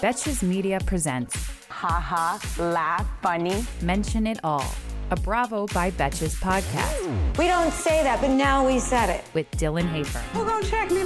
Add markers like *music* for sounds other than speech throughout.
Betches Media presents Ha ha, laugh, funny. Mention It All, a Bravo by Betches podcast We don't say that, but now we said it. with Dylan Hafer. Who gonna check me.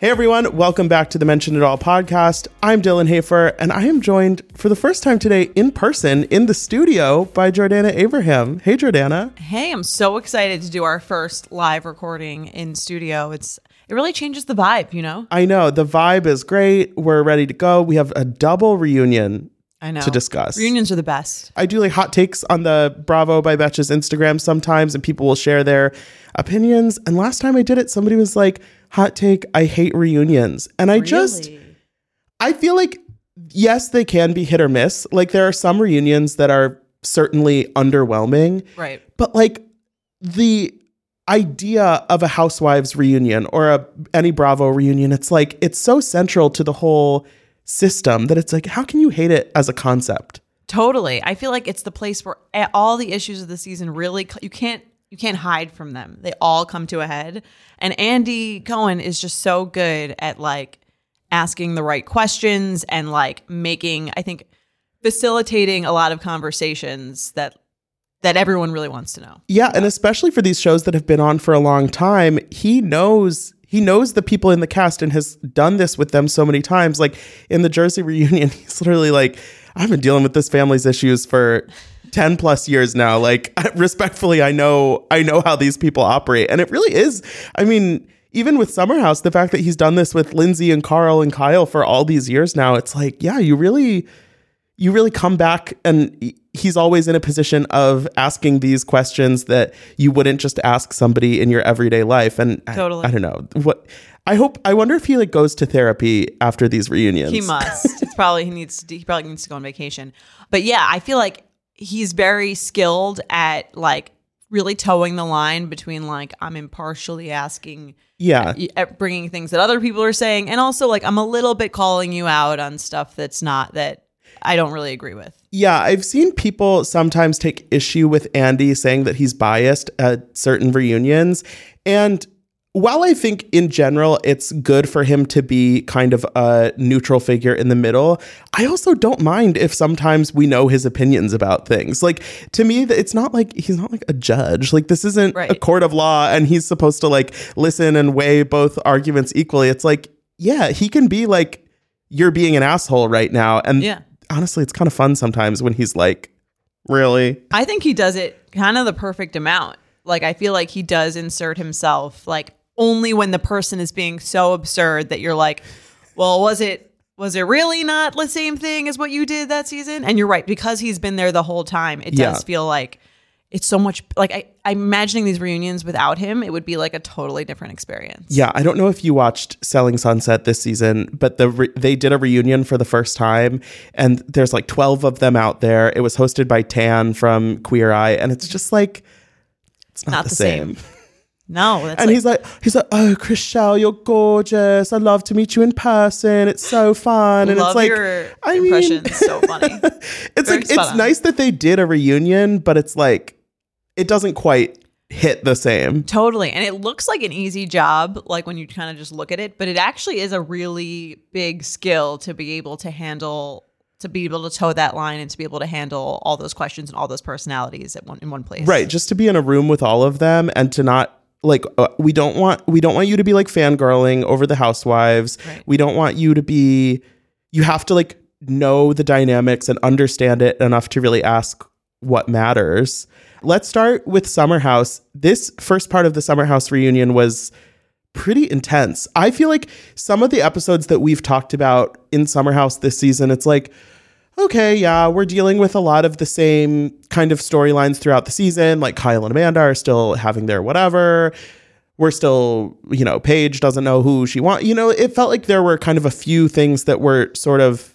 Hey everyone, welcome back to the Mention It All podcast. I'm Dylan Hafer, and I am joined for the first time today in person in the studio by Jordana Abraham. Hey Jordana. Hey, I'm so excited to do our first live recording in studio. It's it really changes the vibe, you know? I know the vibe is great. We're ready to go. We have a double reunion I know. to discuss. Reunions are the best. I do like hot takes on the Bravo by Betches Instagram sometimes, and people will share their opinions. And last time I did it, somebody was like, "Hot take: I hate reunions," and I just. I feel like yes, they can be hit or miss. Like there are some reunions that are certainly underwhelming, Right. but like the idea of a housewives reunion or a any Bravo reunion, it's like it's so central to the whole system that it's like how can you hate it as a concept? Totally. I feel like it's the place where all the issues of the season really you can't you can't hide from them. They all come to a head. And Andy Cohen is just so good at like asking the right questions and like making I think facilitating a lot of conversations that that everyone really wants to know. Yeah, and especially for these shows that have been on for a long time, he knows he knows the people in the cast and has done this with them so many times. Like in the Jersey *laughs* reunion, he's literally like, I've been dealing with this family's issues for 10 plus years now. Like *laughs* respectfully, I know I know how these people operate. And it really is, I mean, even with Summerhouse, the fact that he's done this with Lindsay and Carl and Kyle for all these years now, it's like, yeah, you really you really come back and he's always in a position of asking these questions that you wouldn't just ask somebody in your everyday life and Totally. I, don't know what i hope i wonder if he like goes to therapy after these reunions He must. *laughs* it's probably he needs to he probably needs to go on vacation. But yeah, I feel like he's very skilled at like really toeing the line between like I'm impartially asking yeah uh, at bringing things that other people are saying and also like I'm a little bit calling you out on stuff that's not that I don't really agree with. yeah i've seen people sometimes take issue with andy saying that he's biased at certain reunions and while I think in general it's good for him to be kind of a neutral figure in the middle, I also don't mind if sometimes we know his opinions about things. Like to me, it's not like he's not like a judge. Like this isn't a court of law and he's supposed to like listen and weigh both arguments equally. It's like, yeah, he can be like, you're being an asshole right now. And Yeah. Honestly, it's kind of fun sometimes when he's like, really? I think he does it kind of the perfect amount. Like I feel like he does insert himself like only when the person is being so absurd that you're like, well, was it was it really not the same thing as what you did that season? And you're right because he's been there the whole time. It Yeah. does feel like it's so much like I, I'm imagining these reunions without him, it would be like a totally different experience. Yeah, I don't know if you watched Selling Sunset this season, but the re- they did a reunion for the first time, and there's like 12 of them out there. It was hosted by Tan from Queer Eye, and it's just like it's not, Not the, the same. same. *laughs* No, that's And like, he's like, he's like, oh, Chrishell, you're gorgeous. I'd love to meet you in person. It's so fun. And it's like, your I mean, so funny. *laughs* it's Very like it's on. nice that they did a reunion, but it's like it doesn't quite hit the same. Totally. And it looks like an easy job, like when you kind of just look at it, but it actually is a really big skill to be able to handle, to be able to toe that line and to be able to handle all those questions and all those personalities at one in one place. Right, just to be in a room with all of them and to not like uh, we don't want we don't want you to be like fangirling over the housewives. Right. We don't want you to be you have to like know the dynamics and understand it enough to really ask what matters. Let's start with Summer House. This first part of the Summer House reunion was pretty intense. I feel like some of the episodes that we've talked about in Summer House this season, it's like, okay, yeah, we're dealing with a lot of the same kind of storylines throughout the season. Like Kyle and Amanda are still having their whatever. we're still, you know, Paige doesn't know who she wants. You know, it felt like there were kind of a few things that were sort of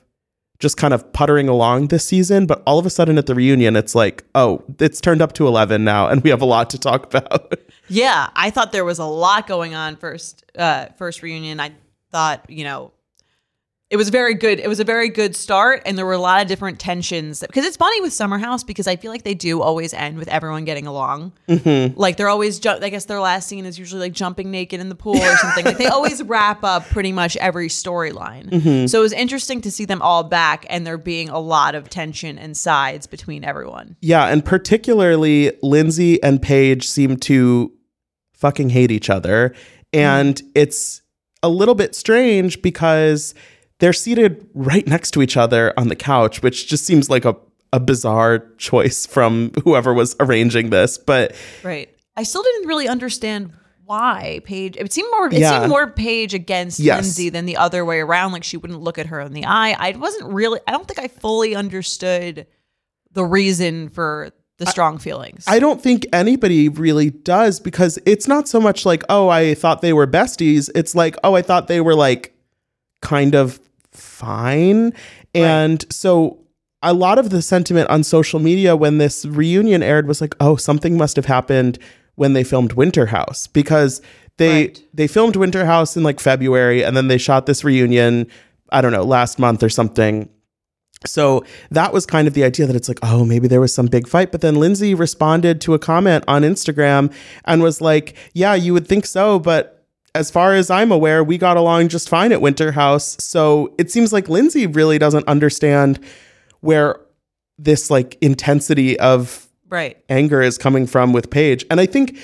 just kind of puttering along this season, but all of a sudden at the reunion, it's like, oh, it's turned up to 11 now, and we have a lot to talk about. *laughs* Yeah, I thought there was a lot going on first uh first reunion. I thought, you know, it was very good. It was a very good start and there were a lot of different tensions because it's funny with Summer House because I feel like they do always end with everyone getting along. Mm-hmm. Like they're always ju- I guess their last scene is usually like jumping naked in the pool or something. like they always *laughs* wrap up pretty much every storyline. Mm-hmm. So it was interesting to see them all back and there being a lot of tension and sides between everyone. yeah, and particularly Lindsay and Paige seem to fucking hate each other. And it's a little bit strange because they're seated right next to each other on the couch, which just seems like a, a bizarre choice from whoever was arranging this. But Right. I still didn't really understand why Paige. It seemed more. It Yeah. seemed more Paige against Yes. Lindsay than the other way around. Like she wouldn't look at her in the eye. I wasn't really. I don't think I fully understood the reason for the strong feelings. I don't think anybody really does because it's not so much like, oh, I thought they were besties. It's like, oh, I thought they were like kind of fine. And so a lot of the sentiment on social media when this reunion aired was like, oh, something must have happened when they filmed Winter House because they Right. they filmed Winter House in like February and then they shot this reunion, I don't know, last month or something. So that was kind of the idea that it's like, oh, maybe there was some big fight. But then Lindsay responded to a comment on Instagram and was like, yeah, you would think so. But as far as I'm aware, we got along just fine at Winter House. So it seems like Lindsay really doesn't understand where this like intensity of right. anger is coming from with Paige. And I think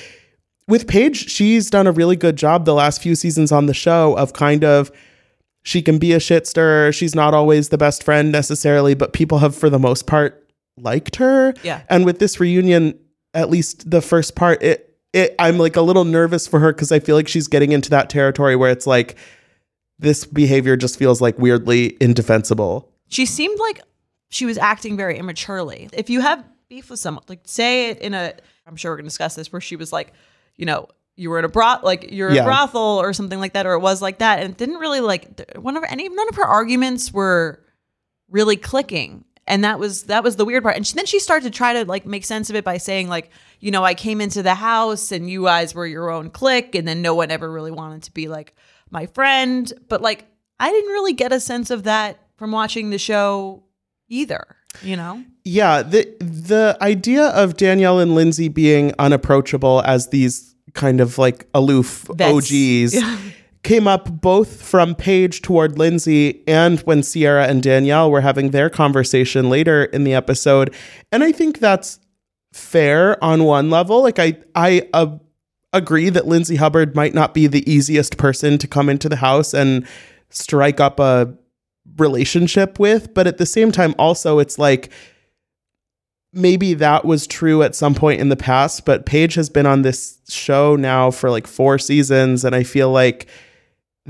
with Paige, she's done a really good job the last few seasons on the show of kind of she can be a shit stirrer. She's not always the best friend necessarily, but people have for the most part liked her. Yeah. And with this reunion, at least the first part, it it I'm like a little nervous for her because I feel like she's getting into that territory where it's like this behavior just feels like weirdly indefensible. She seemed like she was acting very immaturely. If you have beef with someone, like say it in a. I'm sure we're gonna discuss this where she was like, you know. You were in a broth, like you're Yeah. a brothel or something like that, or it was like that, and it didn't really like one of any none of her arguments were really clicking and that was that was the weird part and she, then she started to try to like make sense of it by saying like you know i came into the house and you guys were your own clique and then no one ever really wanted to be like my friend but like i didn't really get a sense of that from watching the show either you know Yeah, the the idea of Danielle and Lindsay being unapproachable as these kind of like aloof Vets. OGs Yeah. *laughs* came up both from Paige toward Lindsay and when Ciara and Danielle were having their conversation later in the episode. And I think that's fair on one level. Like I I uh, agree that Lindsay Hubbard might not be the easiest person to come into the house and strike up a relationship with, but at the same time also it's like maybe that was true at some point in the past, but Paige has been on this show now for like 4 seasons and I feel like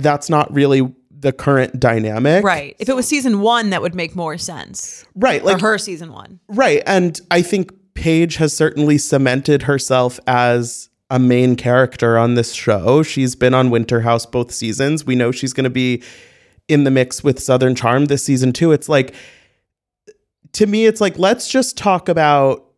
that's not really the current dynamic. right if it was season one that would make more sense Right, like her season one Right. And I think Paige has certainly cemented herself as a main character on this show. She's been on Winter House both seasons. We know she's going to be in the mix with Southern Charm this season too. It's like, to me, it's like, let's just talk about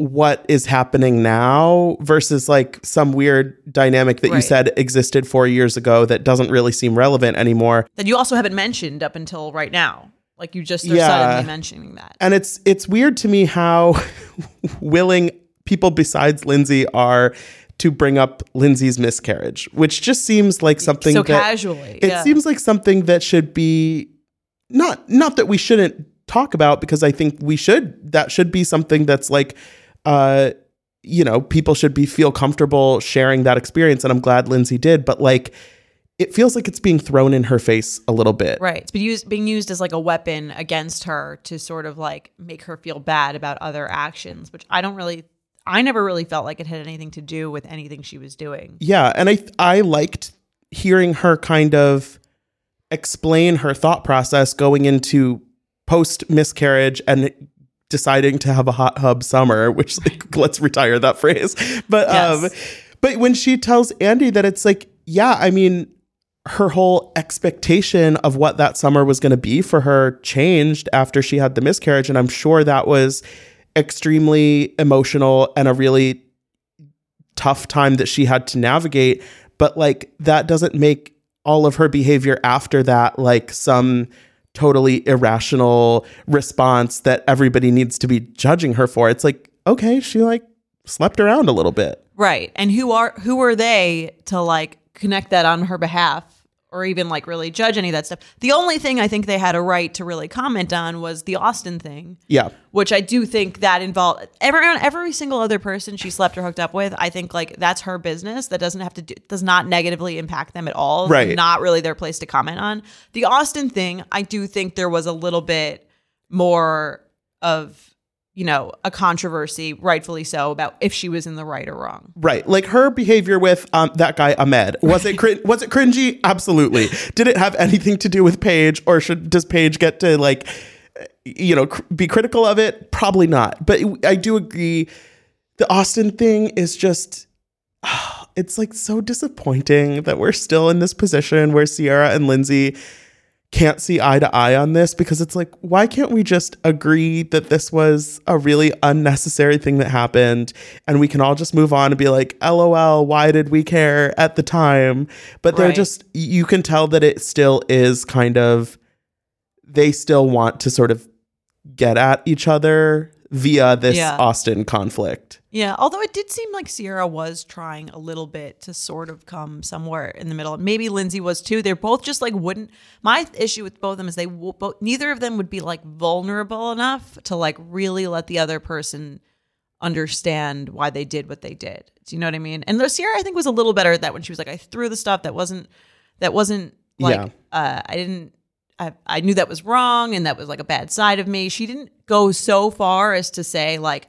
what is happening now versus like some weird dynamic that you said existed four years ago that doesn't really seem relevant anymore. that you also haven't mentioned up until right now like you just are Yeah. suddenly mentioning that and it's it's weird to me how *laughs* willing people besides Lindsay are to bring up Lindsay's miscarriage, which just seems like something so that casually it yeah. seems like something that should be not not that we shouldn't talk about because I think we should that should be something that's like uh you know people should be feel comfortable sharing that experience and I'm glad Lindsay did but like it feels like it's being thrown in her face a little bit. Right. It's been used being used as like a weapon against her to sort of like make her feel bad about other actions, which I don't really I never really felt like it had anything to do with anything she was doing. Yeah, and I I liked hearing her kind of explain her thought process going into post miscarriage and deciding to have a hot hub summer, which like, *laughs* let's retire that phrase. But um But when she tells Andy that it's like, yeah, I mean, her whole expectation of what that summer was going to be for her changed after she had the miscarriage. And I'm sure that was extremely emotional and a really tough time that she had to navigate. But like, that doesn't make all of her behavior after that like some totally irrational response that everybody needs to be judging her for. It's like, okay, she like slept around a little bit. Right. And who are who are they to like connect that on her behalf or even like really judge any of that stuff? The only thing I think they had a right to really comment on was the Austin thing. Yeah. Which I do think that involved everyone every single other person she slept or hooked up with, I think like that's her business. That doesn't have to do does not negatively impact them at all. Right. Not really their place to comment on. The Austin thing, I do think there was a little bit more of you know, a controversy, rightfully so, about if she was in the right or wrong. Right. Like her behavior with um, that guy Ahmed. Was it crin- was it cringy? Absolutely. Did it have anything to do with Paige or should does Paige get to like you know, cr- be critical of it? Probably not. But I do agree the Austin thing is just *sighs* it's like so disappointing that we're still in this position where Ciara and Lindsay can't see eye to eye on this because it's like, why can't we just agree that this was a really unnecessary thing that happened and we can all just move on and be like, lol, why did we care at the time? But they're Right. just, you can tell that it still is kind of, they still want to sort of get at each other via this Yeah. Austin conflict. Yeah, although it did seem like Ciara was trying a little bit to sort of come somewhere in the middle. Maybe Lindsay was too. They're both just like wouldn't. My issue with both of them is they w- both neither of them would be like vulnerable enough to like really let the other person understand why they did what they did. Do you know what I mean? And though Ciara, I think, was a little better at that when she was like, I threw the stuff that wasn't that wasn't like Yeah. uh, I didn't. I, I knew that was wrong and that was like a bad side of me. She didn't go so far as to say like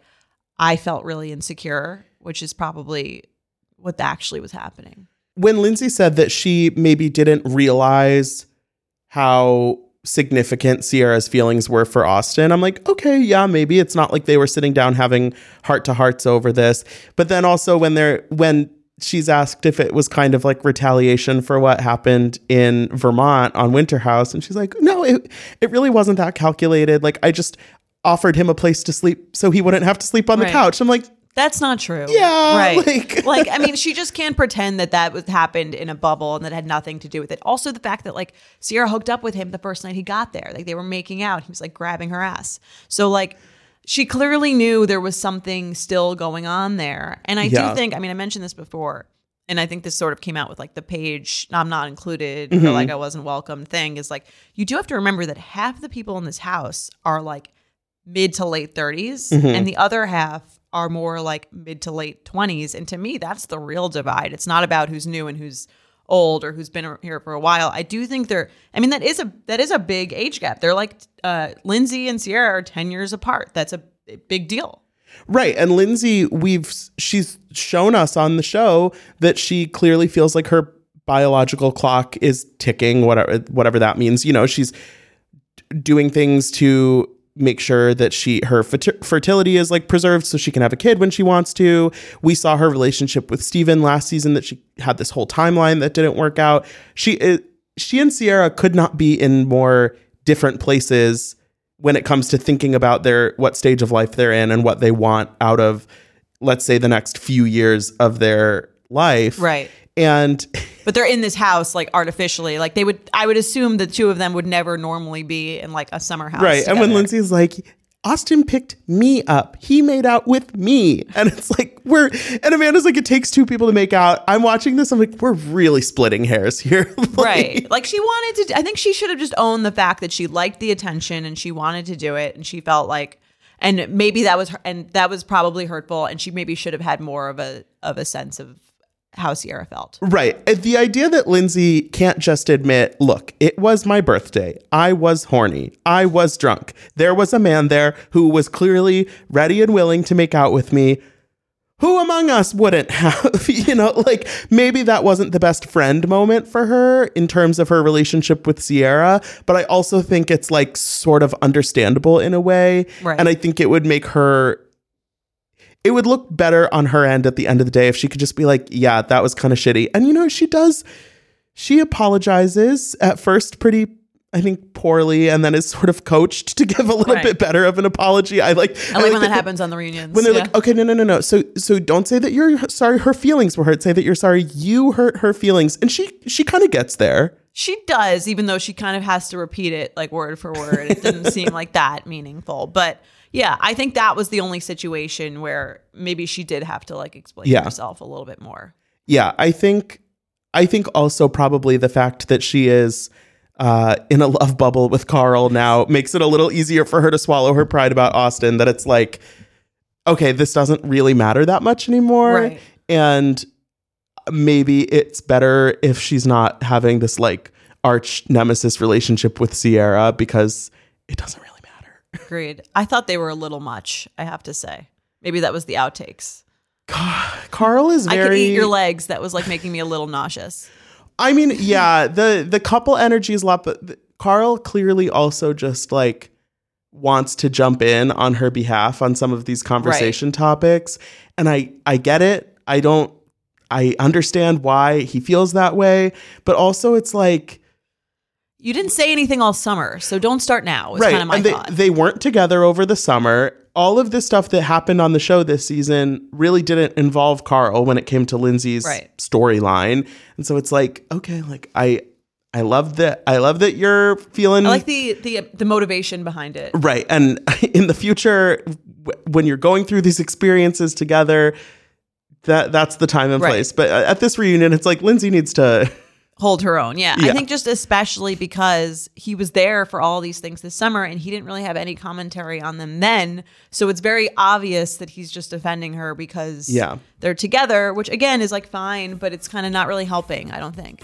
I felt really insecure, which is probably what actually was happening. when Lindsay said that she maybe didn't realize how significant Ciara's feelings were for Austin, I'm like, okay, yeah, maybe it's not like they were sitting down having heart to hearts over this. But then also when they're when she's asked if it was kind of like retaliation for what happened in Vermont on Winter House, and she's like, no, it it really wasn't that calculated. Like I just offered him a place to sleep so he wouldn't have to sleep on the Right. couch. I'm like, That's not true. Yeah, right. *laughs* like- *laughs* Like, I mean, she just can't pretend that that was happened in a bubble and that had nothing to do with it. Also, the fact that like Ciara hooked up with him the first night he got there, like they were making out. He was like grabbing her ass. So like. She clearly knew there was something still going on there. And I Yeah. do think, I mean, I mentioned this before, and I think this sort of came out with like the Paige, I'm not included, Mm-hmm. or like I wasn't welcome thing is like, you do have to remember that half the people in this house are like mid to late 30s Mm-hmm. and the other half are more like mid to late 20s and to me that's the real divide it's not about who's new and who's old or who's been here for a while i do think they're i mean that is a that is a big age gap they're like uh lindsay and ciara are 10 years apart that's a big deal Right. And Lindsay, we've she's shown us on the show that she clearly feels like her biological clock is ticking, whatever whatever that means. You know, she's doing things to make sure that she her ferti- fertility is like preserved so she can have a kid when she wants to. We saw her relationship with Steven last season that she had this whole timeline that didn't work out. She is, she and Ciara could not be in more different places when it comes to thinking about their what stage of life they're in and what they want out of let's say the next few years of their life Right. and *laughs* but they're in this house like artificially. Like they would i would assume the two of them would never normally be in like a summer house right and when lindsay's like austin picked me up. He made out with me. And it's like we're and amanda's like it takes two people to make out. I'm watching this i'm like we're really splitting hairs here. *laughs* Like, right. Like she wanted to i think she should have just owned the fact that she liked the attention and she wanted to do it and she felt like and maybe that was her and that was probably hurtful and she maybe should have had more of a of a sense of how ciara felt Right. The idea that Lindsay can't just admit, look, it was my birthday. I was horny. I was drunk. There was a man there who was clearly ready and willing to make out with me. Who among us wouldn't have, *laughs* you know, like maybe that wasn't the best friend moment for her in terms of her relationship with Ciara, but I also think it's like sort of understandable in a way. Right. And I think it would make her it would look better on her end at the end of the day if she could just be like, yeah, that was kind of shitty. And you know, she does, she apologizes at first pretty, I think, poorly, and then is sort of coached to give a little Right. bit better of an apology. I like, I like when that happens on the reunions. When they're yeah. like, okay, no, no, no, no. So, so don't say that you're sorry. Her feelings were hurt. Say that you're sorry. You hurt her feelings, and she, she kind of gets there. She does, even though she kind of has to repeat it like word for word. It didn't *laughs* seem like that meaningful. But yeah, I think that was the only situation where maybe she did have to like explain Yeah. herself a little bit more. Yeah, I think I think also probably the fact that she is uh, in a love bubble with Carl now makes it a little easier for her to swallow her pride about Austin. That it's like, okay, this doesn't really matter that much anymore, Right. and maybe it's better if she's not having this like arch nemesis relationship with Ciara because it doesn't really. Agreed. I thought they were a little much, I have to say. Maybe that was the outtakes. Carl is very. I could eat your legs. That was like making me a little nauseous. I mean, yeah, the the couple energy is a lot, but Carl clearly also just like wants to jump in on her behalf on some of these conversation topics, and I I get it. I don't. I understand why he feels that way, but also it's like You didn't say anything all summer, so don't start now. Was kind of my and they, thought. they weren't together over the summer. All of this stuff that happened on the show this season really didn't involve Carl when it came to Lindsay's Right. storyline. And so it's like, okay, like I I love that I love that you're feeling I like the the the motivation behind it. right. And *laughs* in the future when you're going through these experiences together, that that's the time and Right. place. But uh, at this reunion it's like Lindsay needs to hold her own. Yeah. Yeah. I think just especially because he was there for all these things this summer and he didn't really have any commentary on them then. So it's very obvious that he's just defending her because Yeah. they're together, which again is like fine, but it's kind of not really helping, I don't think.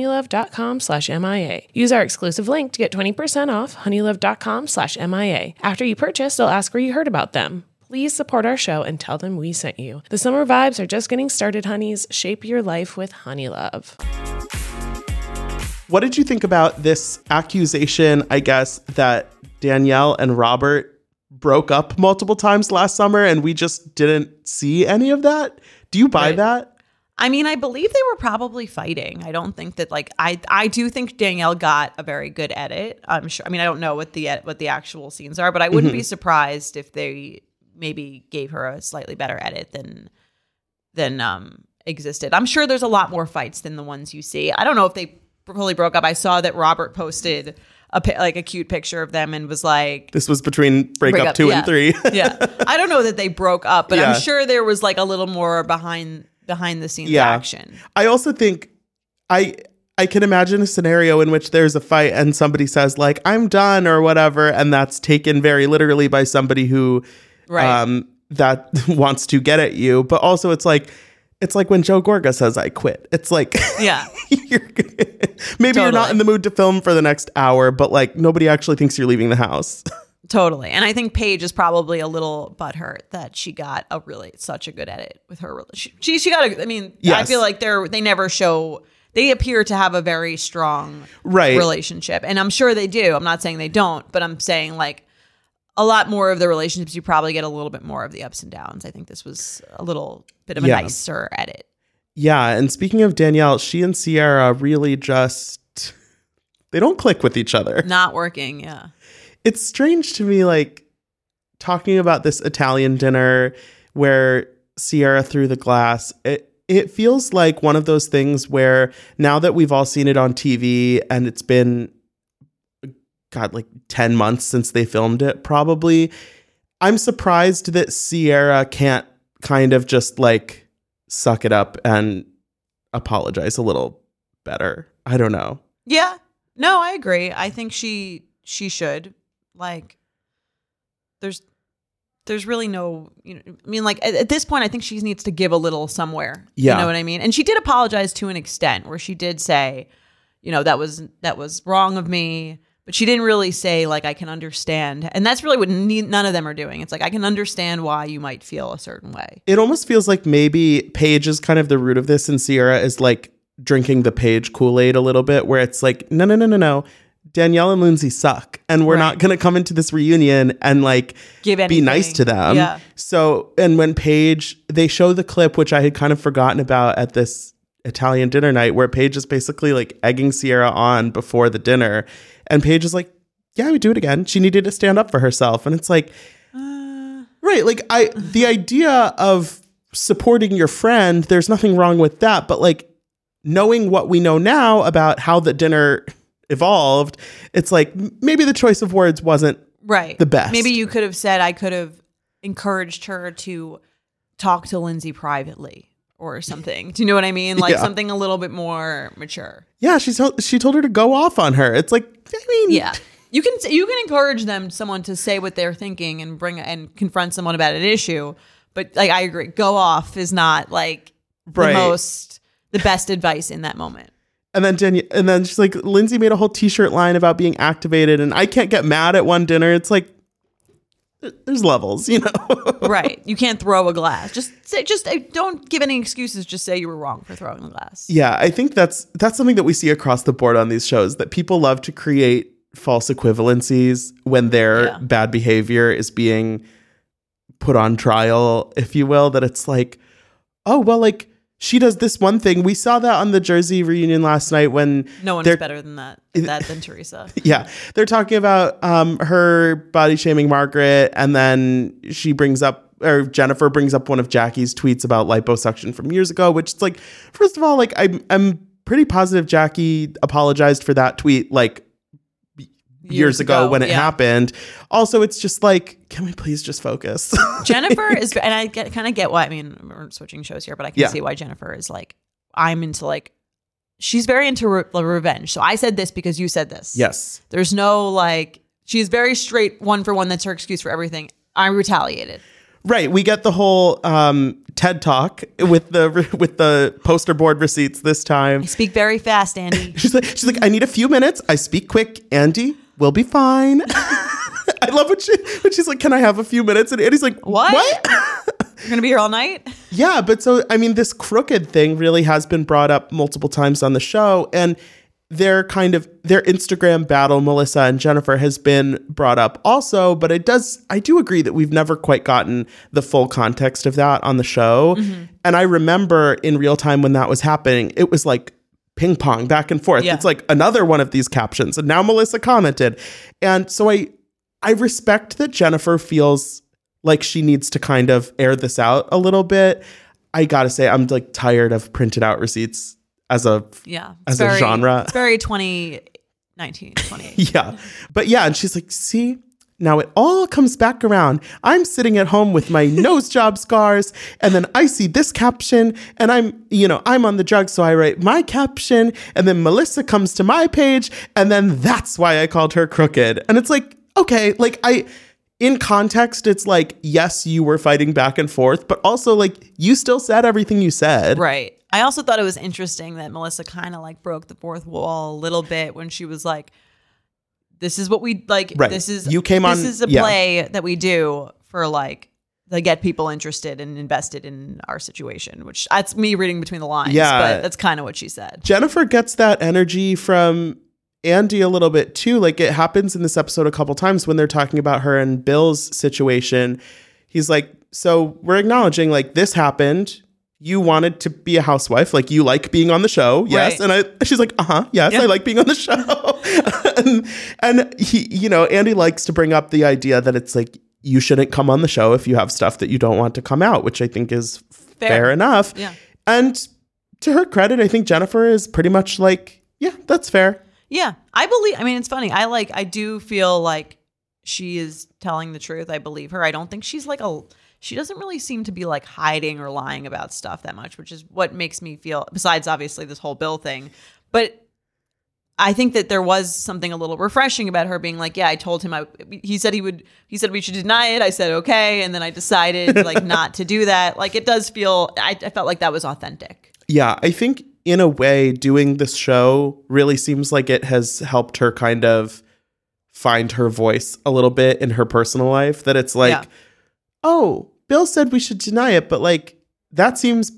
honeylove.com slash MIA. Use our exclusive link to get 20% off honeylove.com slash MIA. After you purchase, they'll ask where you heard about them. Please support our show and tell them we sent you. The summer vibes are just getting started, honeys. Shape your life with Honeylove. What did you think about this accusation, I guess, that Danielle and Robert broke up multiple times last summer and we just didn't see any of that? Do you buy Right. that? I mean, I believe they were probably fighting. I don't think that like I I do think Danielle got a very good edit. I'm sure. I mean, I don't know what the what the actual scenes are, but I wouldn't be surprised if they maybe gave her a slightly better edit than than um existed. I'm sure there's a lot more fights than the ones you see. I don't know if they fully broke up. I saw that Robert posted a like a cute picture of them and was like This was between breakup, breakup, two yeah. and three. yeah. I don't know that they broke up, but Yeah. I'm sure there was like a little more behind behind the scenes Yeah. action. I also think I I can imagine a scenario in which there's a fight and somebody says like I'm done or whatever, and that's taken very literally by somebody who Right. um that *laughs* wants to get at you. But also it's like it's like when Joe Gorga says I quit. It's like *laughs* Yeah. you're, maybe you're not in the mood to film for the next hour, but like nobody actually thinks you're leaving the house. *laughs* Totally. And I think Paige is probably a little butthurt that she got a really such a good edit with her. She she, she got a. I mean, I feel like they're they never show. They appear to have a very strong Right. relationship, and I'm sure they do. I'm not saying they don't, but I'm saying like a lot more of the relationships. You probably get a little bit more of the ups and downs. I think this was a little bit of a Yeah. nicer edit. Yeah, and speaking of Danielle, she and Ciara really just they don't click with each other. Not working. Yeah. It's strange to me like talking about this Italian dinner where Ciara threw the glass. It it feels like one of those things where now that we've all seen it on TV and it's been god like 10 months since they filmed it probably I'm surprised that Ciara can't kind of just like suck it up and apologize a little better. I don't know. Yeah. No, I agree. I think she she should. Like there's there's really no you know I mean like at, at this point I think she needs to give a little somewhere. Yeah. You know what I mean? And she did apologize to an extent where she did say, you know, that was that was wrong of me. But she didn't really say like I can understand, and that's really what ne- none of them are doing. It's like I can understand why you might feel a certain way. It almost feels like maybe Paige is kind of the root of this, and Ciara is like drinking the Paige Kool Aid a little bit, where it's like, no, no, no, no, no. Danielle and Lindsay suck, and we're not going to come into this reunion and like Give be nice to them. Yeah. So, and when Paige, they show the clip, which I had kind of forgotten about at this Italian dinner night, where Paige is basically like egging Ciara on before the dinner, and Paige is like, "Yeah, we do it again." She needed to stand up for herself, and it's like, uh. right, like I, the idea of supporting your friend, there's nothing wrong with that, but like knowing what we know now about how the dinner evolved, it's like maybe the choice of words wasn't right the best. maybe you could have said i could have encouraged her to talk to lindsay privately or something do you know what i mean like Yeah. something a little bit more mature Yeah, she told she told her to go off on her. It's like I mean, yeah you can you can encourage them someone to say what they're thinking and bring and confront someone about an issue but like i agree go off is not like Right. the most the best advice in that moment And then Danielle, and then she's like, Lindsay made a whole T-shirt line about being activated, and I can't get mad at one dinner. It's like there's levels, you know. *laughs* right you can't throw a glass just say just uh, don't give any excuses just say you were wrong for throwing the glass yeah, I think that's that's something that we see across the board on these shows that people love to create false equivalencies when their Yeah. bad behavior is being put on trial, if you will. That it's like, oh well, like she does this one thing. We saw that on the Jersey reunion last night when No one's better than that, *laughs* that than Teresa. *laughs* Yeah, they're talking about um, her body shaming Margaret, and then she brings up, or Jennifer brings up one of Jackie's tweets about liposuction from years ago. Which is like, first of all, like I'm, I'm pretty positive Jackie apologized for that tweet like years, ago, when it yeah. happened. Also, it's just like, can we please just focus? *laughs* Jennifer is, and I get kind of get why. I mean, we're switching shows here, but I can Yeah. see why Jennifer is like, I'm into like, she's very into re- revenge. So I said this because you said this. yes. There's no like, she's very straight, one for one. That's her excuse for everything. I retaliated. Right, we get the whole um, TED talk with the with the poster board receipts this time. I speak very fast, Andy. *laughs* She's like, she's like, I need a few minutes. I speak quick. Andy, we'll be fine. *laughs* I love when she when she's like, Can I have a few minutes? And Andy's like, What? What? *laughs* You're gonna be here all night. *laughs* yeah, but so I mean, this crooked thing really has been brought up multiple times on the show, and their kind of their Instagram battle, Melissa and Jennifer, has been brought up also, but it does I do agree that we've never quite gotten the full context of that on the show. Mm-hmm. And I remember in real time when that was happening, it was like ping pong back and forth. Yeah. It's like another one of these captions. And now Melissa commented. And so I I respect that Jennifer feels like she needs to kind of air this out a little bit. I gotta say, I'm like tired of printed out receipts as a Yeah. As It's a genre. It's very 2019, 28. *laughs* yeah. But yeah, and she's like, see, now it all comes back around. I'm sitting at home with my *laughs* nose job scars, and then I see this caption, and I'm, you know, I'm on the drugs, so I write my caption, and then Melissa comes to my page, and then that's why I called her crooked. And it's like, okay, like I in context, it's like, yes, you were fighting back and forth, but also like you still said everything you said. Right. I also thought it was interesting that Melissa kind of like broke the fourth wall a little bit when she was like, "This is what we like. Right. This is You came on. This is a yeah. play that we do for like to get people interested and invested in our situation." Which that's me reading between the lines. Yeah. but that's kind of what she said. Jennifer gets that energy from Andy a little bit too. Like it happens in this episode a couple times when they're talking about her and Bill's situation. He's like, So we're acknowledging like this happened. You wanted to be a housewife, like you like being on the show, yes. Right. And I, she's like, uh huh, yes, Yeah. I like being on the show. *laughs* and, and he, you know, Andy likes to bring up the idea that it's like you shouldn't come on the show if you have stuff that you don't want to come out, which I think is fair, Fair. enough. Yeah. And to her credit, I think Jennifer is pretty much like, yeah, that's fair. Yeah, I believe. I mean, it's funny. I like. I do feel like she is telling the truth. I believe her. I don't think she's like a. She doesn't really seem to be like hiding or lying about stuff that much, which is what makes me feel. Besides, obviously, this whole Bill thing, but I think that there was something a little refreshing about her being like, "Yeah, I told him. I he said he would. He said we should deny it. I said okay, and then I decided *laughs* like not to do that. Like it does feel. I, I felt like that was authentic. Yeah, I think in a way, doing this show really seems like it has helped her kind of find her voice a little bit in her personal life. That it's like, Yeah. Oh, Bill said we should deny it, but like that seems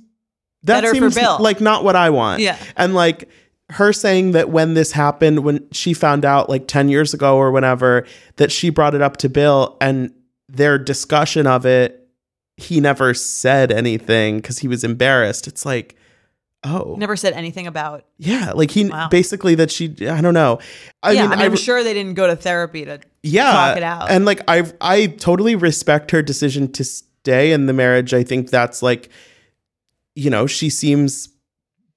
that Better for seems Bill. like not what I want. Yeah. and like her saying that when this happened, when she found out like ten years ago or whenever, that she brought it up to Bill and their discussion of it, he never said anything because he was embarrassed. It's like. Oh, Never said anything about. yeah, like he Wow. basically that she I don't know. I yeah, mean, I mean, I, I'm sure they didn't go to therapy to yeah, talk it out. And like I I totally respect her decision to stay in the marriage. I think that's like you know, she seems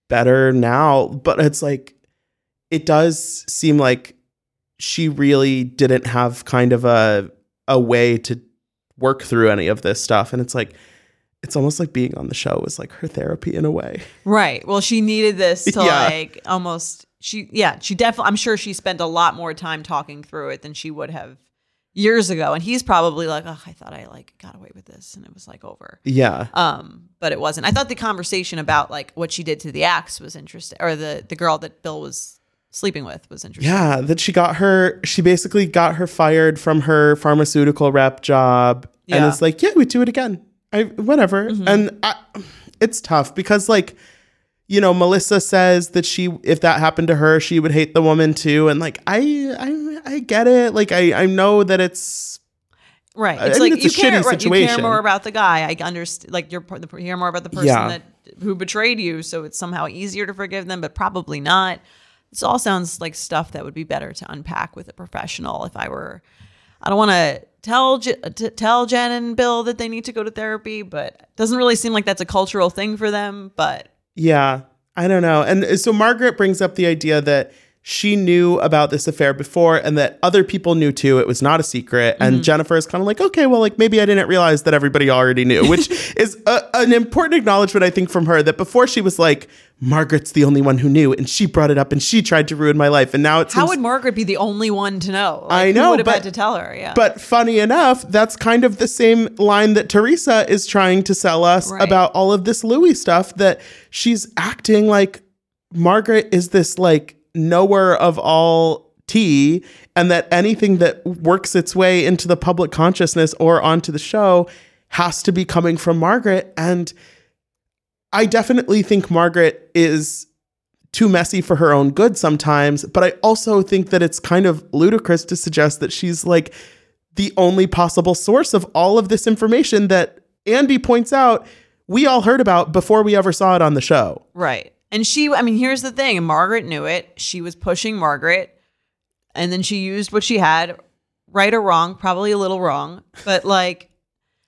better now, but it's like it does seem like she really didn't have kind of a a way to work through any of this stuff and it's like it's almost like being on the show was like her therapy in a way. Right. Well, she needed this to *laughs* Yeah. like almost she yeah, she definitely I'm sure she spent a lot more time talking through it than she would have years ago. And he's probably like, Oh, I thought I like got away with this and it was like over. Yeah. Um, but it wasn't. I thought the conversation about like what she did to the axe was interesting or the the girl that Bill was sleeping with was interesting. Yeah, that she got her, she basically got her fired from her pharmaceutical rep job. And it's like, yeah, we do it again. I, whatever. And I, it's tough because, like, you know, Melissa says that she, if that happened to her, she would hate the woman too. And like, I, I, I get it. Like, I, I know that it's, Right. I It's mean, like it's a you care, right, you care more about the guy. I understand. Like you're you hear more about the person Yeah. that who betrayed you, so it's somehow easier to forgive them, but probably not. This all sounds like stuff that would be better to unpack with a professional. If I were, I don't want to tell J- tell Jen and Bill that they need to go to therapy, but it doesn't really seem like that's a cultural thing for them. But yeah, I don't know. And uh, so Margaret brings up the idea that she knew about this affair before and that other people knew too. It was not a secret. And mm-hmm. Jennifer is kind of like, okay, well, like maybe I didn't realize that everybody already knew, which *laughs* is a, an important acknowledgement, I think, from her that before she was like, Margaret's the only one who knew and she brought it up and she tried to ruin my life. And now it's how would Margaret be the only one to know? Like, I who know, would have but- had to tell her. Yeah. But funny enough, that's kind of the same line that Teresa is trying to sell us Right. about all of this Louis stuff that she's acting like Margaret is this like knower of all tea and that anything that works its way into the public consciousness or onto the show has to be coming from Margaret and I definitely think Margaret is too messy for her own good sometimes. But I also think that it's kind of ludicrous to suggest that she's like the only possible source of all of this information that Andy points out we all heard about before we ever saw it on the show. Right. And she, I mean, here's the thing Margaret knew it. She was pushing Margaret, and then she used what she had, right or wrong, probably a little wrong. But like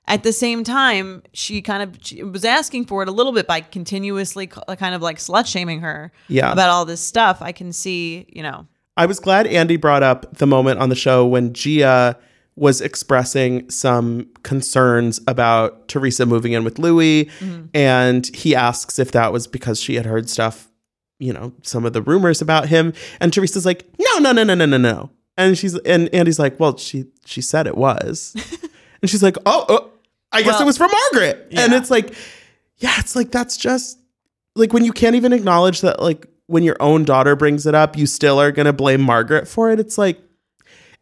at the same time, she kind of she was asking for it a little bit by continuously kind of like slut shaming her Yeah. about all this stuff. I can see, you know, I was glad Andy brought up the moment on the show when Gia was expressing some concerns about Teresa moving in with Louis. Mm-hmm. And he asks if that was because she had heard stuff, you know, some of the rumors about him. And Teresa's like, no, no, no, no, no, no, no. And she's and Andy's like, well, she she said it was. *laughs* and she's like, oh, oh I guess Well, it was from Margaret. And it's like, yeah, it's like that's just like when you can't even acknowledge that like when your own daughter brings it up, you still are gonna blame Margaret for it. It's like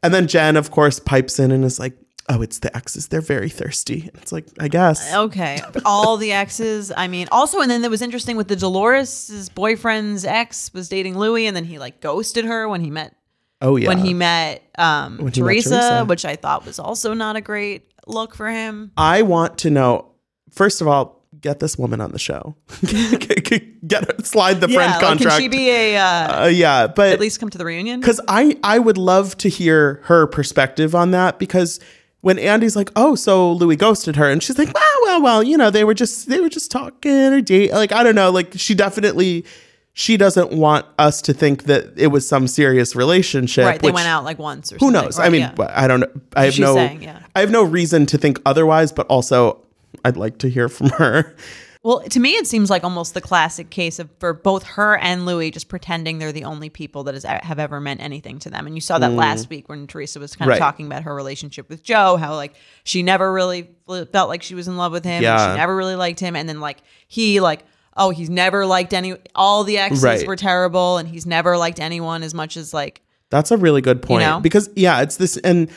and then Jen, of course, pipes in and is like, Oh, it's the exes. They're very thirsty. It's like, I guess. okay, all the exes. I mean, also, and then it was interesting with the Dolores' boyfriend's ex was dating Louis, and then he like ghosted her when he met Oh yeah. when he met um, When he met Teresa, Teresa. which I thought was also not a great look for him. I want to know, first of all, get this woman on the show. *laughs* get her, slide the friend like, contract. can she be a uh, uh, yeah, but at least come to the reunion? because I I would love to hear her perspective on that because when Andy's like, oh, so Louis ghosted her, and she's like, well, well, well, you know, they were just they were just talking or date, like I don't know, like she definitely she doesn't want us to think that it was some serious relationship. right, they which- went out like once or something. Who knows? right, I mean, yeah. I don't know. I have She's no. saying, yeah. I have no reason to think otherwise, but also I'd like to hear from her. *laughs* Well, to me, it seems like almost the classic case of for both her and Louis just pretending they're the only people that has, have ever meant anything to them. And you saw that last week when Teresa was kind of Mm. Right. talking about her relationship with Joe, how like she never really felt like she was in love with him. And Yeah. she never really liked him. And then like he like, oh, he's never liked any, all the exes Right. were terrible. And he's never liked anyone as much as like, That's a really good point know? because yeah, it's this and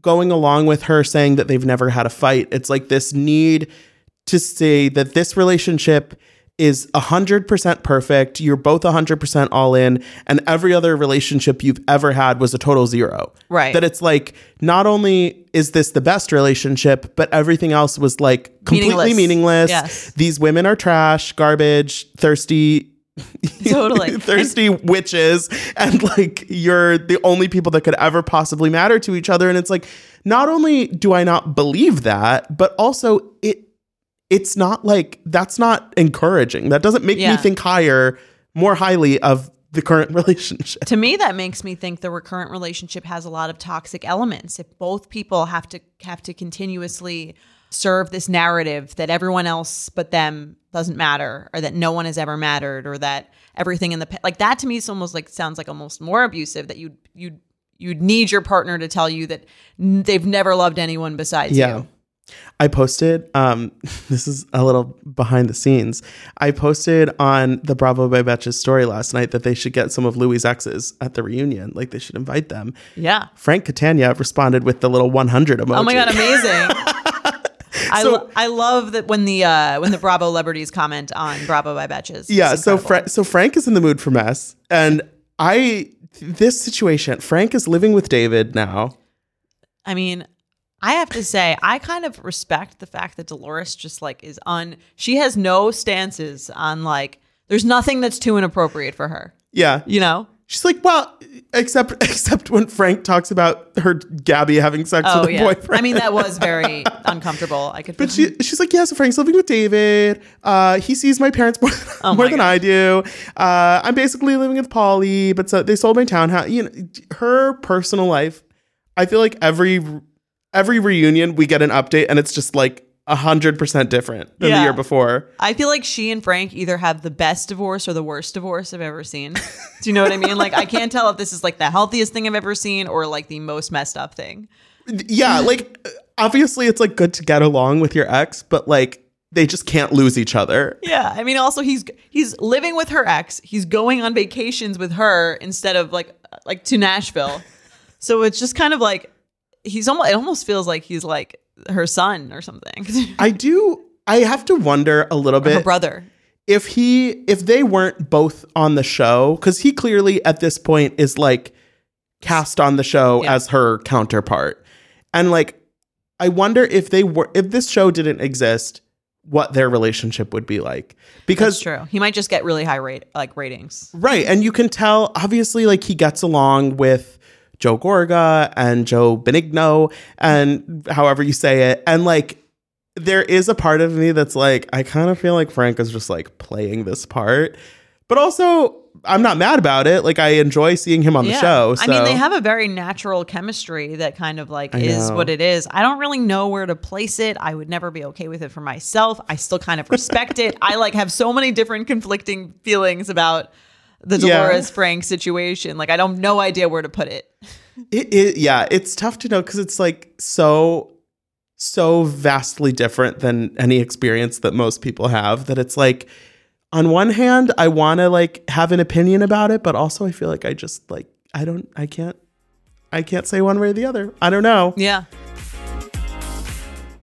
going along with her saying that they've never had a fight. It's like this need to say that this relationship is 100% perfect. You're both 100% all in and every other relationship you've ever had was a total zero. Right. That it's like not only is this the best relationship, but everything else was like completely Meaningless. meaningless. Yes. These women are trash, garbage, thirsty, *laughs* Totally. *laughs* thirsty witches and like you're the only people that could ever possibly matter to each other and it's like not only do i not believe that but also it it's not like that's not encouraging. That doesn't make me think higher more highly of the current *laughs* relationship. To me that makes me think the recurrent relationship has a lot of toxic elements. If both people have to have to continuously serve this narrative that everyone else but them doesn't matter or that no one has ever mattered or that everything in the like that to me is almost like sounds like almost more abusive that you you you'd need your partner to tell you that n- they've never loved anyone besides yeah. you I posted, um, *laughs* this is a little behind the scenes. I posted on the Bravo by Betches story last night that they should get some of Louis' exes at the reunion. Like they should invite them. yeah Frank Catania responded with the little 100 emoji. Oh my god, amazing! *laughs* I, So- lo- I love that when the uh, when the Bravo celebrities comment on Bravo by Betches. Yeah, so. Fra- so Frank is in the mood for mess, and I this situation. Frank is living with David now. I mean, I have to say, I kind of respect the fact that Dolores just like is on. She has no stances on like. There's nothing that's too inappropriate for her. Yeah, You know. she's like, well, except *laughs* except when Frank talks about her Gabby having sex Oh with a yeah. boyfriend. I mean, that was very *laughs* uncomfortable. I could. But she, she's like, yeah, so Frank's living with David. Uh, he sees my parents more, than- *laughs* Oh more than God. I do. Uh, I'm basically living with Paulie, but so they sold my townhouse. You know, her personal life. I feel like every every reunion we get an update, and it's just like hundred percent different than the year before. I feel like she and Frank either have the best divorce or the worst divorce I've ever seen. Do you know what I mean? Like, I can't tell if this is like the healthiest thing I've ever seen or like the most messed up thing. Yeah, like uh, obviously it's like good to get along with your ex, but like they just can't lose each other. Yeah, I mean, also he's he's living with her ex. He's going on vacations with her instead of like uh, like to Nashville. So it's just kind of like he's almost. It almost feels like he's like her son or something, *laughs* I do. I have to wonder a little bit. her brother. if he if they weren't both on the show cuz he clearly at this point is like cast on the show Yeah. as her counterpart. And like I wonder if they were if this show didn't exist what their relationship would be like. That's Because true. He might just get really high rate like ratings. Right. And you can tell, obviously, like he gets along with Joe Gorga and Joe Benigno and however you say it. And like, there is a part of me that's like, I kind of feel like Frank is just like playing this part. But also, I'm not mad about it. Like, I enjoy seeing him on the show. So. I mean, they have a very natural chemistry that kind of like is know. what it is. I don't really know where to place it. I would never be okay with it for myself. I still kind of respect it. I like have so many different conflicting feelings about the Yeah. Dolores Frank situation. Like I don't no idea where to put it. It, it yeah, it's tough to know because it's like so so vastly different than any experience that most people have that it's like on one hand I want to like have an opinion about it but also I feel like I just like I don't I can't I can't say one way or the other. I don't know. Yeah.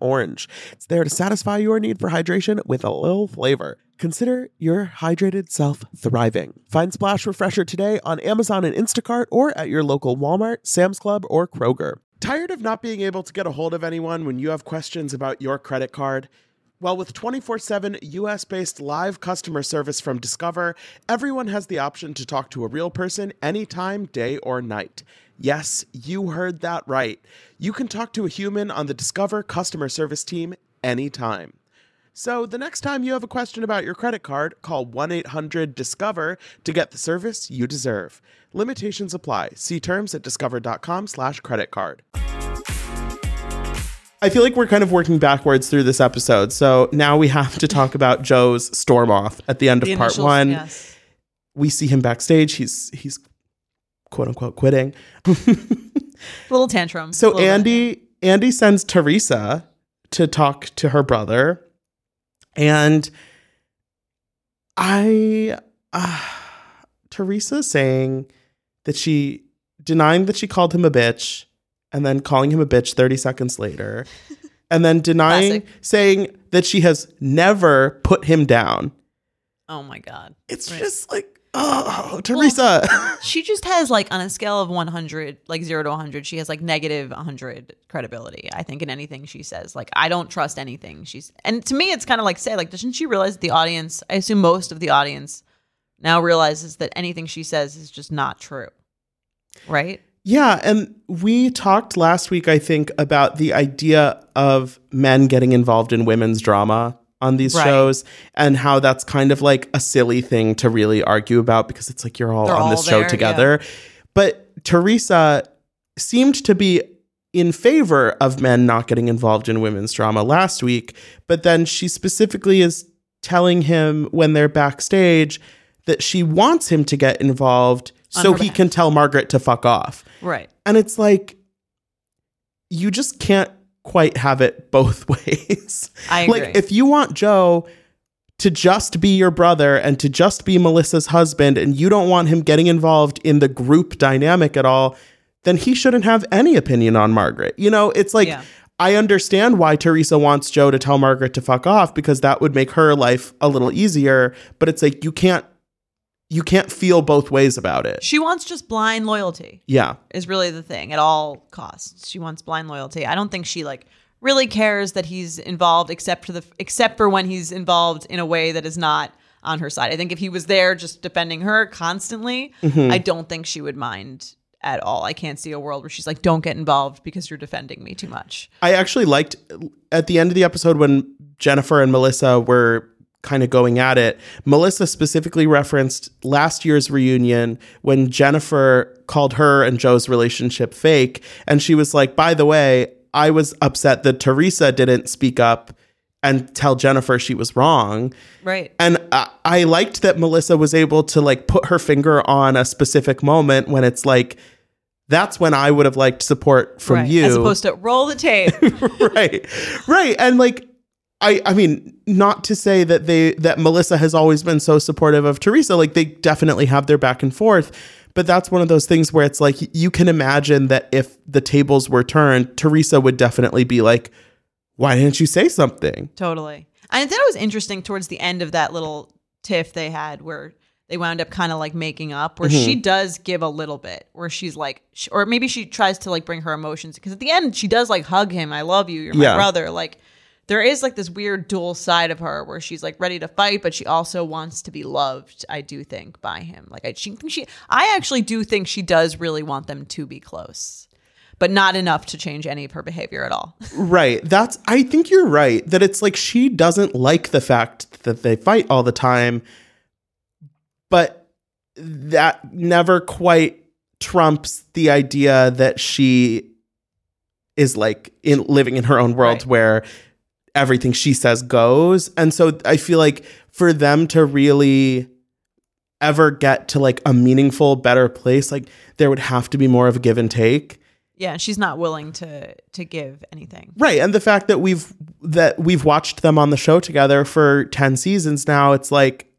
orange. It's there to satisfy your need for hydration with a little flavor. Consider your hydrated self thriving. Find Splash Refresher today on Amazon and Instacart or at your local Walmart, Sam's Club, or Kroger. Tired of not being able to get a hold of anyone when you have questions about your credit card? Well, with 24 7 US based live customer service from Discover, everyone has the option to talk to a real person anytime, day or night. Yes, you heard that right. You can talk to a human on the Discover customer service team anytime. So the next time you have a question about your credit card, call 1-800-DISCOVER to get the service you deserve. Limitations apply. See terms at discover.com slash credit card. I feel like we're kind of working backwards through this episode. So now we have to talk about Joe's storm off at the end of The part one. yes. We see him backstage. He's he's quote unquote quitting. *laughs* Little tantrum. So Little. Andy Andy sends Teresa to talk to her brother, and I uh, Teresa saying that she denying that she called him a bitch, and then calling him a bitch thirty seconds later, *laughs* and then denying Classic. saying that she has never put him down. Oh my god. It's Right. just like oh Teresa. *laughs* She just has like on a scale of 100, like 0 to 100, she has like negative 100 credibility. I think in anything she says. Like I don't trust anything she's And to me it's kind of like say like doesn't she realize the audience, I assume most of the audience now realizes that anything she says is just not true. Right? Yeah, and we talked last week, I think, about the idea of men getting involved in women's drama on these Right. shows and how that's kind of like a silly thing to really argue about because it's like you're all They're on all this show there, together. But Teresa seemed to be in favor of men not getting involved in women's drama last week, but then she specifically is telling him when they're backstage that she wants him to get involved On so he can tell Margaret to fuck off. Right. And it's like you just can't quite have it *laughs* both ways. I agree. like if you want Joe to just be your brother and to just be Melissa's husband and you don't want him getting involved in the group dynamic at all, then he shouldn't have any opinion on Margaret. You know, it's like Yeah. I understand why Teresa wants Joe to tell Margaret to fuck off because that would make her life a little easier, but it's like you can't you can't feel both ways about it. She wants just blind loyalty. Yeah. is really the thing at all costs. She wants blind loyalty. I don't think she like really cares that he's involved except for the except for when he's involved in a way that is not on her side. I think if he was there just defending her constantly, Mm-hmm. I don't think she would mind at all. I can't see a world where she's like, "Don't get involved because you're defending me too much." I actually liked at the end of the episode when Jennifer and Melissa were kind of going at it. Melissa specifically referenced last year's reunion when Jennifer called her and Joe's relationship fake. And she was like, by the way, I was upset that Teresa didn't speak up and tell Jennifer she was wrong. Right. And I, I liked that Melissa was able to like put her finger on a specific moment when it's like, that's when I would have liked support from right. you. As opposed to roll the tape. *laughs* right right and like i i mean not to say that they that melissa has always been so supportive of teresa like they definitely have their back and forth but that's one of those things where it's like you can imagine that if the tables were turned teresa would definitely be like why didn't you say something Totally. And I thought it was interesting towards the end of that little tiff they had where they wound up kind of like making up, where Mm-hmm. she does give a little bit, where she's like, sh- or maybe she tries to like bring her emotions because at the end she does like hug him. I love you. You're my Yeah. brother. Like there is like this weird dual side of her where she's like ready to fight, but she also wants to be loved. I do think by him. Like I she think she, I actually do think she does really want them to be close. But not enough to change any of her behavior at all. *laughs* right that's i think you're right that it's like she doesn't like the fact that they fight all the time but that never quite trumps the idea that she is like in living in her own world Right. where everything she says goes and so i feel like for them to really ever get to like a meaningful better place like there would have to be more of a give and take Yeah, she's not willing to to give anything. Right, and the fact that we've that we've watched them on the show together for 10 seasons now, it's like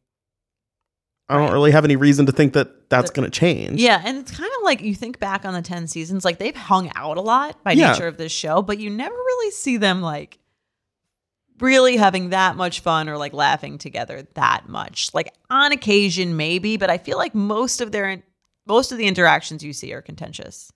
I don't really have any reason to think that that's going to change. Yeah, and it's kind of like you think back on the 10 seasons, like they've hung out a lot by Yeah. nature of this show, but you never really see them like really having that much fun or like laughing together that much. Like on occasion maybe, but I feel like most of their most of the interactions you see are contentious.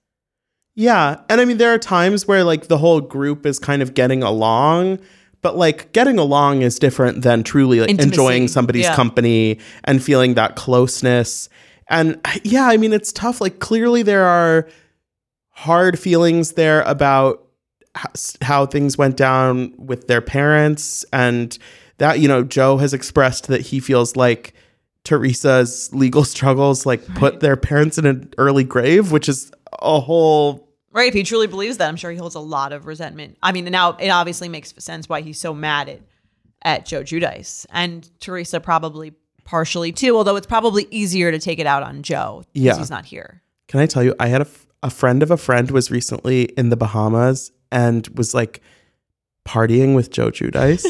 Yeah, and I mean there are times where like the whole group is kind of getting along, but like getting along is different than truly like Intimacy. enjoying somebody's Yeah. company and feeling that closeness. And yeah, I mean it's tough like clearly there are hard feelings there about how things went down with their parents and that you know Joe has expressed that he feels like Teresa's legal *laughs* struggles like put their parents in an early grave, which is a whole Right, if he truly believes that, I'm sure he holds a lot of resentment. I mean, now it obviously makes sense why he's so mad at at Joe Giudice and Teresa probably partially too, although it's probably easier to take it out on Joe because Yeah. he's not here. Can I tell you, I had a, f- a friend of a friend was recently in the Bahamas and was like partying with Joe Giudice.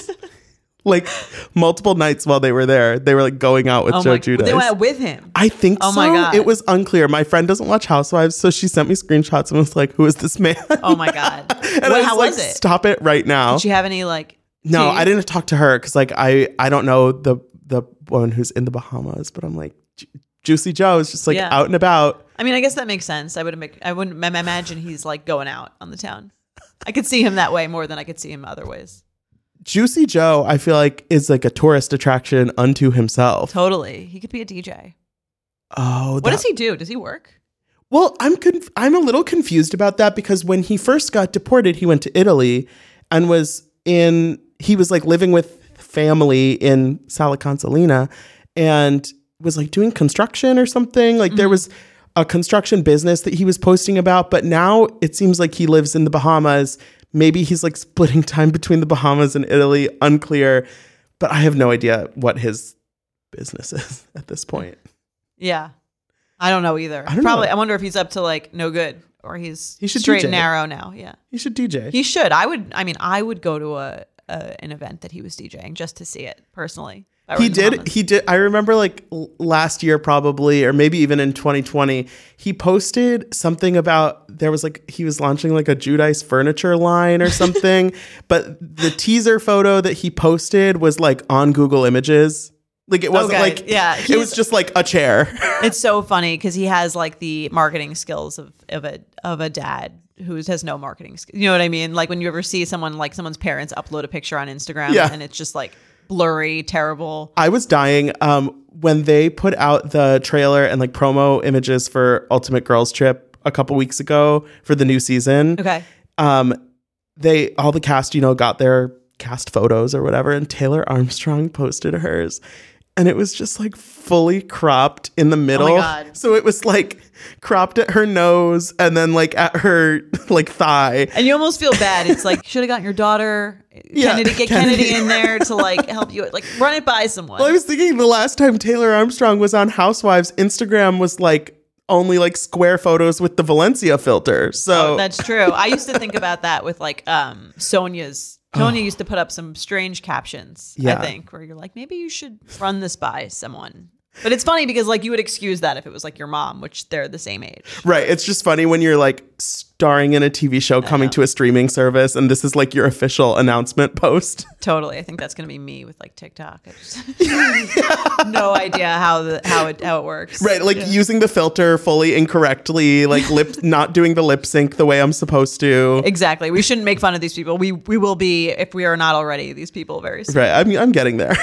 *laughs* like multiple nights while they were there, they were like going out with Oh Joe my, Giudice. they went with him. I think Oh so. my God. It was unclear. My friend doesn't watch Housewives, so she sent me screenshots and was like, "Who is this man?" Oh my god! *laughs* and I was how like, was it? "Stop it right now." Did you have any like? no, tea? I didn't talk to her because like I I don't know the the one who's in the Bahamas, but I'm like Juicy Joe is just like Yeah. out and about. I mean, I guess that makes sense. I wouldn't make. I wouldn't imagine he's like going out on the town. I could see him that way more than I could see him other ways. Juicy Joe, I feel like is like a tourist attraction unto himself. Totally, he could be a DJ. Oh, What that- does he do? Does he work? Well, I'm conf- I'm a little confused about that because when he first got deported, he went to Italy and was in he was like living with family in Sala Consilina and was like doing construction or something. Like there mm-hmm. was a construction business that he was posting about, but now it seems like he lives in the Bahamas. Maybe he's like splitting time between the Bahamas and Italy, unclear, but I have no idea what his business is *laughs* at this point. Yeah, I don't know either. I don't Probably. know. I wonder if he's up to like no good or he's He should straight DJ. and narrow now. Yeah, He should DJ. he should. I would. I mean, I would go to a, a an event that he was DJing just to see it personally. If I were he did Bahamas. he did i remember like last year probably or maybe even in 2020 he posted something about there was like he was launching like a Giudice furniture line or something *laughs* but the teaser photo that he posted was like on google images like it wasn't Okay, like yeah, it was just like a chair *laughs* It's so funny because he has like the marketing skills of of a of a dad who has no marketing skills. You know what I mean? Like when you ever see someone like someone's parents upload a picture on Instagram Yeah. and it's just like blurry, terrible. I was dying um, when they put out the trailer and like promo images for Ultimate Girls Trip a couple weeks ago for the new season. Okay. Um, they all the cast, you know, got their cast photos or whatever, and Taylor Armstrong *laughs* posted hers. And it was just like fully cropped in the middle. God. So it was like cropped at her nose and then like at her like thigh. And you almost feel bad. It's like should have gotten your daughter Yeah, Kennedy get Kennedy. Kennedy. in there to *laughs* like help you like run it by someone. Well, I was thinking the last time Taylor Armstrong was on Housewives, Instagram was like only like square photos with the Valencia filter. So Oh, that's true. I used to think about that with like um Sonja's Sonja oh. used to put up some strange captions, Yeah. I think, where you're like, maybe you should run this by someone. But it's funny because like you would excuse that if it was like your mom, which they're the same age. Right. It's just funny when you're like starring in a TV show coming to a streaming service and this is like your official announcement post. *laughs* Totally. I think that's gonna be me with like TikTok. I just *laughs* no idea how the how it how it works. Right. Like using the filter fully incorrectly, like lip *laughs* not doing the lip sync the way I'm supposed to. Exactly. We shouldn't make fun of these people. We we will be if we are not already these people very soon. Right. I'm I'm getting there.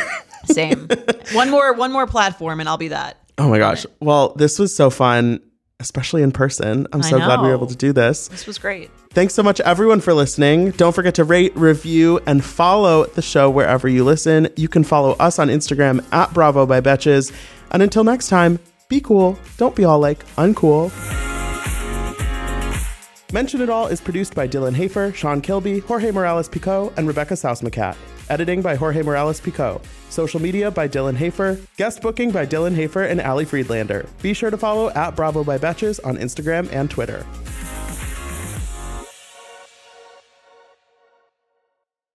Same. one more one more platform and I'll be that. oh my gosh. Well, this was so fun, especially in person. I'm I so glad we were able to do this. This was great. Thanks so much, everyone, for listening. Don't forget to rate, review, and follow the show wherever you listen. You can follow us on Instagram at Bravo by Betches. And until next time, be cool. Don't be all like uncool. Mention It All is produced by Dylan Hafer, Sean Kilby, Jorge Morales Pico, and Rebecca Sausmacat. Editing by Jorge Morales Pico. Social media by Dylan Hafer. Guest booking by Dylan Hafer and Ali Friedlander. Be sure to follow at Bravo by Betches on Instagram and Twitter.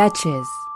Betches.